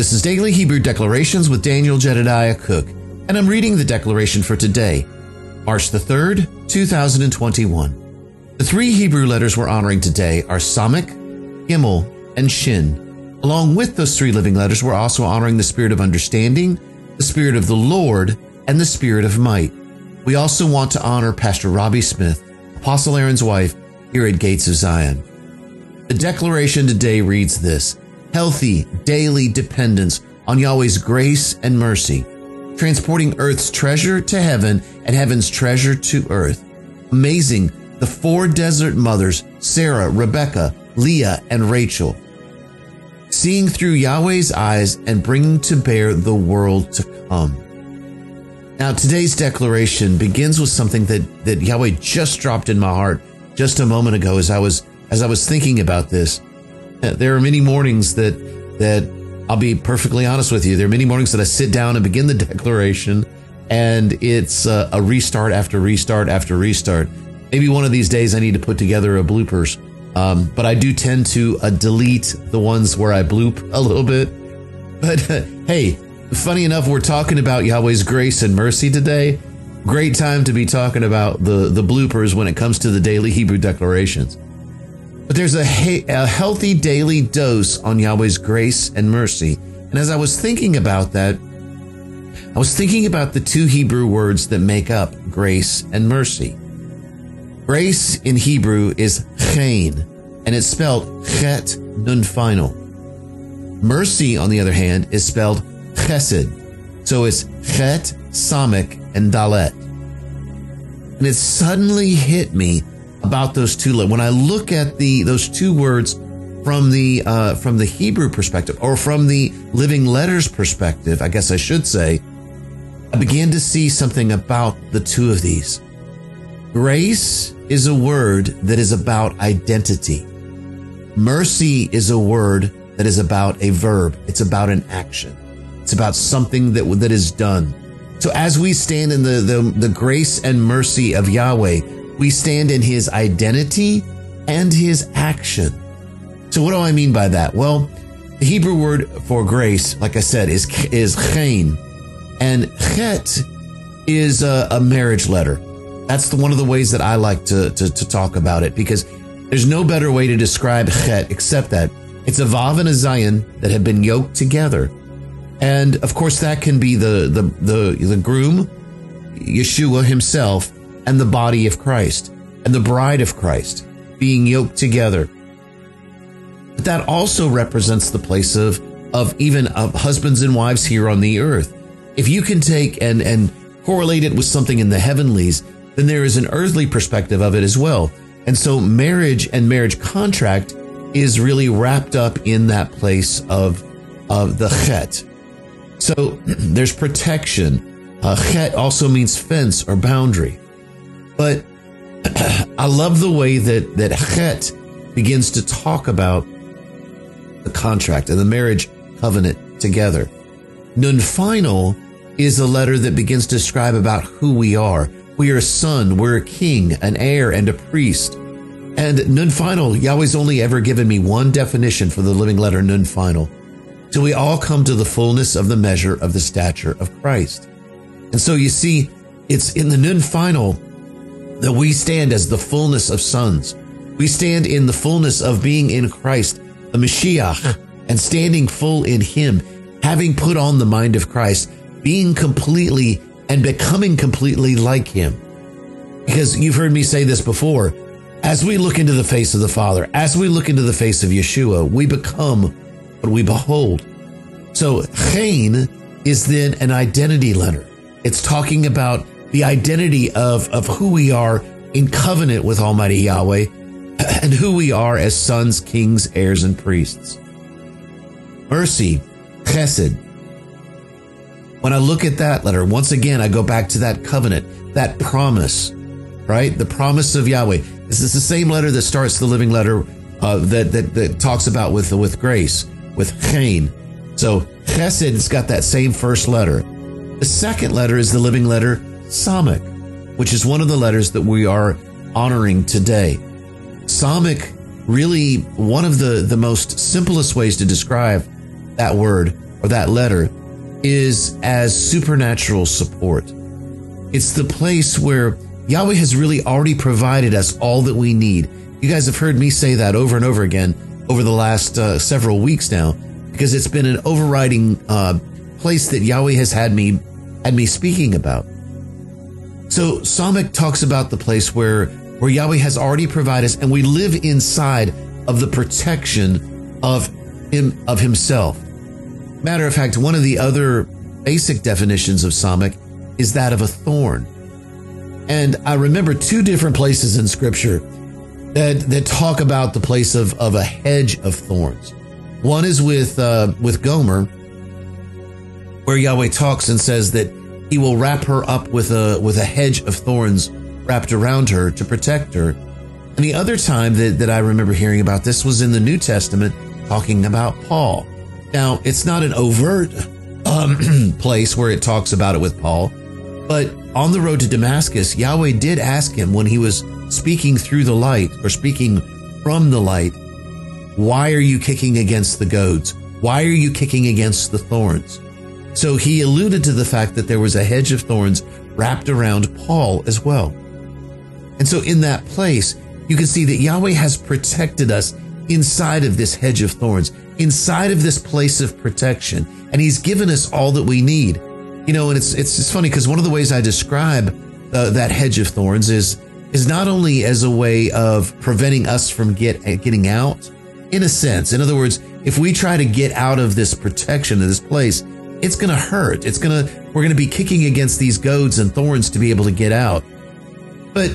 This is Daily Hebrew Declarations with Daniel Jedediah Cook, and I'm reading the declaration for today, March the 3rd, 2021. The three Hebrew letters we're honoring today are Samech, Gimel, and Shin. Along with those three living letters, we're also honoring the spirit of understanding, the spirit of the Lord, and the spirit of might. We also want to honor Pastor Robbie Smith, Apostle Aaron's wife, here at Gates of Zion. The declaration today reads this healthy daily dependence on Yahweh's grace and mercy, transporting earth's treasure to heaven and heaven's treasure to earth. Amazing the four desert mothers, Sarah, Rebecca, Leah, and Rachel, seeing through Yahweh's eyes and bringing to bear the world to come. Now, today's declaration begins with something that, that Yahweh just dropped in my heart just a moment ago as I was as I was thinking about this. There are many mornings that that I'll be perfectly honest with you. There are many mornings that I sit down and begin the declaration, and it's a, a restart after restart after restart. Maybe one of these days I need to put together a bloopers, um, but I do tend to uh, delete the ones where I bloop a little bit. But uh, hey, funny enough, we're talking about Yahweh's grace and mercy today. Great time to be talking about the the bloopers when it comes to the daily Hebrew declarations. But there's a, a healthy daily dose on Yahweh's grace and mercy. And as I was thinking about that, I was thinking about the two Hebrew words that make up grace and mercy. Grace in Hebrew is chen, and it's spelled chet nun final. Mercy, on the other hand, is spelled chesed. So it's chet, samech, and dalet. And it suddenly hit me about those two. When I look at the those two words from the uh, from the Hebrew perspective, or from the Living Letters perspective, I guess I should say, I began to see something about the two of these. Grace is a word that is about identity. Mercy is a word that is about a verb. It's about an action. It's about something that that is done. So as we stand in the, the, the grace and mercy of Yahweh, we stand in his identity and his action. So what do I mean by that? Well, the Hebrew word for grace, like I said, is is chen, and chet is a, a, marriage letter. That's the, one of the ways that I like to, to, to talk about it because there's no better way to describe chet except that it's a vav and a zayin that have been yoked together, and of course that can be the the the, the groom, Yeshua himself, and the body of Christ and the bride of Christ being yoked together. But that also represents the place of, of even of husbands and wives here on the earth. If you can take and, and correlate it with something in the heavenlies, then there is an earthly perspective of it as well. And so marriage and marriage contract is really wrapped up in that place of, of the chet. So there's protection. Uh, chet also means fence or boundary. But I love the way that, that Chet begins to talk about the contract and the marriage covenant together. Nun final is a letter that begins to describe about who we are. We are a son, we're a king, an heir, and a priest. And nun final, Yahweh's only ever given me one definition for the living letter nun final. Till we all come to the fullness of the measure of the stature of Christ. And so you see, it's in the nun final that we stand as the fullness of sons. We stand in the fullness of being in Christ, the Mashiach, and standing full in Him, having put on the mind of Christ, being completely and becoming completely like Him. Because you've heard me say this before. As we look into the face of the Father, as we look into the face of Yeshua, we become what we behold. So, Chen is then an identity letter. It's talking about the identity of, of who we are in covenant with Almighty Yahweh and who we are as sons, kings, heirs, and priests. Mercy, chesed. When I look at that letter, once again, I go back to that covenant, that promise, right? The promise of Yahweh. This is the same letter that starts the living letter uh, that, that, that talks about with, with grace, with chen. So chesed has got that same first letter. The second letter is the living letter Samech, which is one of the letters that we are honoring today. Samech, really one of the, the most simplest ways to describe that word or that letter is as supernatural support. It's the place where Yahweh has really already provided us all that we need. You guys have heard me say that over and over again over the last uh, several weeks now, because it's been an overriding uh, place that Yahweh has had me had me speaking about. So Samech talks about the place where where Yahweh has already provided us, and we live inside of the protection of him of Himself. Matter of fact, one of the other basic definitions of Samech is that of a thorn. And I remember two different places in Scripture that that talk about the place of of a hedge of thorns. One is with uh, with Gomer, where Yahweh talks and says that He will wrap her up with a with a hedge of thorns wrapped around her to protect her. And the other time that, that I remember hearing about this was in the New Testament, talking about Paul. Now, it's not an overt um, place where it talks about it with Paul, but on the road to Damascus, Yahweh did ask him when he was speaking through the light or speaking from the light, Why are you kicking against the goads? Why are you kicking against the thorns? So he alluded to the fact that there was a hedge of thorns wrapped around Paul as well. And so in that place, you can see that Yahweh has protected us inside of this hedge of thorns, inside of this place of protection, and He's given us all that we need. You know, and it's it's just funny because one of the ways I describe uh, that hedge of thorns is is not only as a way of preventing us from get getting out, in a sense. In other words, if we try to get out of this protection of this place, it's going to hurt. It's going to we're going to be kicking against these goads and thorns to be able to get out. But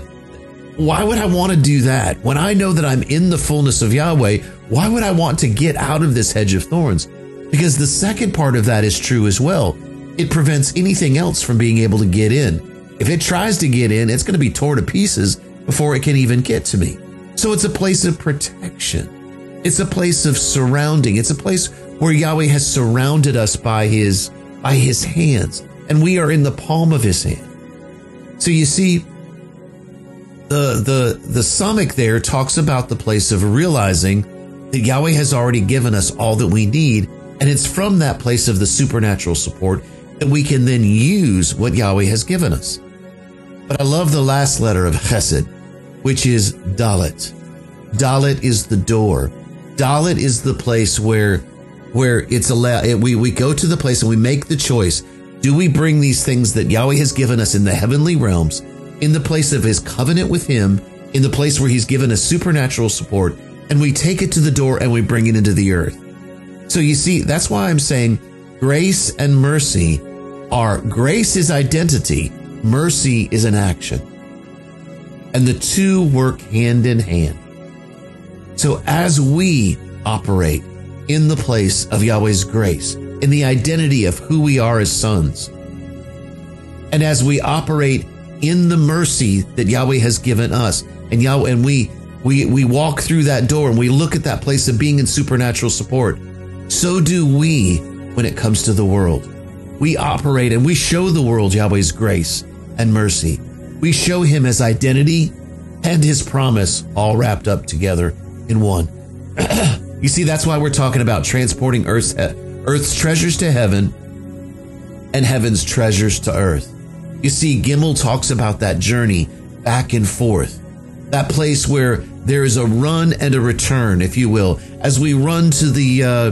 why would I want to do that? When I know that I'm in the fullness of Yahweh, why would I want to get out of this hedge of thorns? Because the second part of that is true as well. It prevents anything else from being able to get in. If it tries to get in, it's going to be torn to pieces before it can even get to me. So it's a place of protection. It's a place of surrounding. It's a place where Yahweh has surrounded us by his, by his hands and we are in the palm of his hand. So you see, the the the samech there talks about the place of realizing that Yahweh has already given us all that we need, and it's from that place of the supernatural support that we can then use what Yahweh has given us. But I love the last letter of Chesed, which is Dalet. Dalet is the door. Dalet is the place where where it's allowed we, we go to the place and we make the choice. Do we bring these things that Yahweh has given us in the heavenly realms? in the place of his covenant with him, in the place where he's given us supernatural support, and we take it to the door and we bring it into the earth. So you see, that's why I'm saying grace and mercy are grace is identity, mercy is an action. And the two work hand in hand. So as we operate in the place of Yahweh's grace, in the identity of who we are as sons, and as we operate in the mercy that Yahweh has given us. And Yahweh, and we, we, we walk through that door and we look at that place of being in supernatural support. So do we when it comes to the world. We operate and we show the world Yahweh's grace and mercy. We show him his identity and his promise all wrapped up together in one. you see, that's why we're talking about transporting Earth's, Earth's treasures to heaven and heaven's treasures to earth. You see, Gimel talks about that journey back and forth, that place where there is a run and a return, if you will, as we run to the uh,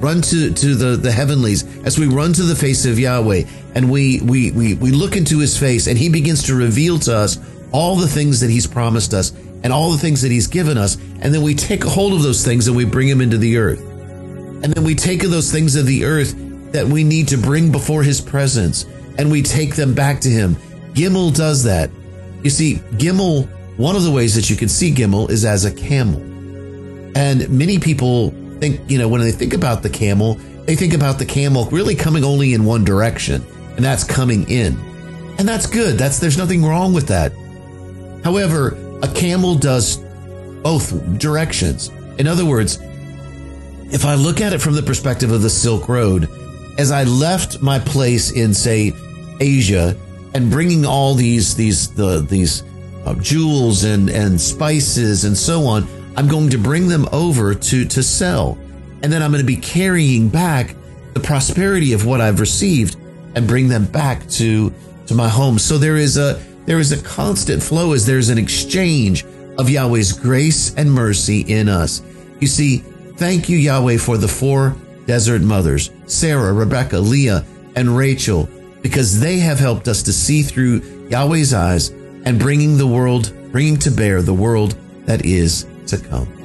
run to, to the, the heavenlies, as we run to the face of Yahweh, and we, we we we look into His face, and He begins to reveal to us all the things that He's promised us and all the things that He's given us, and then we take hold of those things and we bring them into the earth, and then we take those things of the earth that we need to bring before His presence and we take them back to him. Gimel does that. You see, Gimel, one of the ways that you can see Gimel is as a camel. And many people think, you know, when they think about the camel, they think about the camel really coming only in one direction, and that's coming in. And that's good. That's there's nothing wrong with that. However, a camel does both directions. In other words, if I look at it from the perspective of the Silk Road, as I left my place in, say, Asia, and bringing all these these the these uh, jewels and and spices and so on, I'm going to bring them over to to sell, and then I'm going to be carrying back the prosperity of what I've received and bring them back to, to my home. So there is a, there is a constant flow as there's an exchange of Yahweh's grace and mercy in us. You see, thank you, Yahweh, for the four desert mothers, Sarah, Rebecca, Leah, and Rachel, because they have helped us to see through Yahweh's eyes and bringing the world, bringing to bear the world that is to come.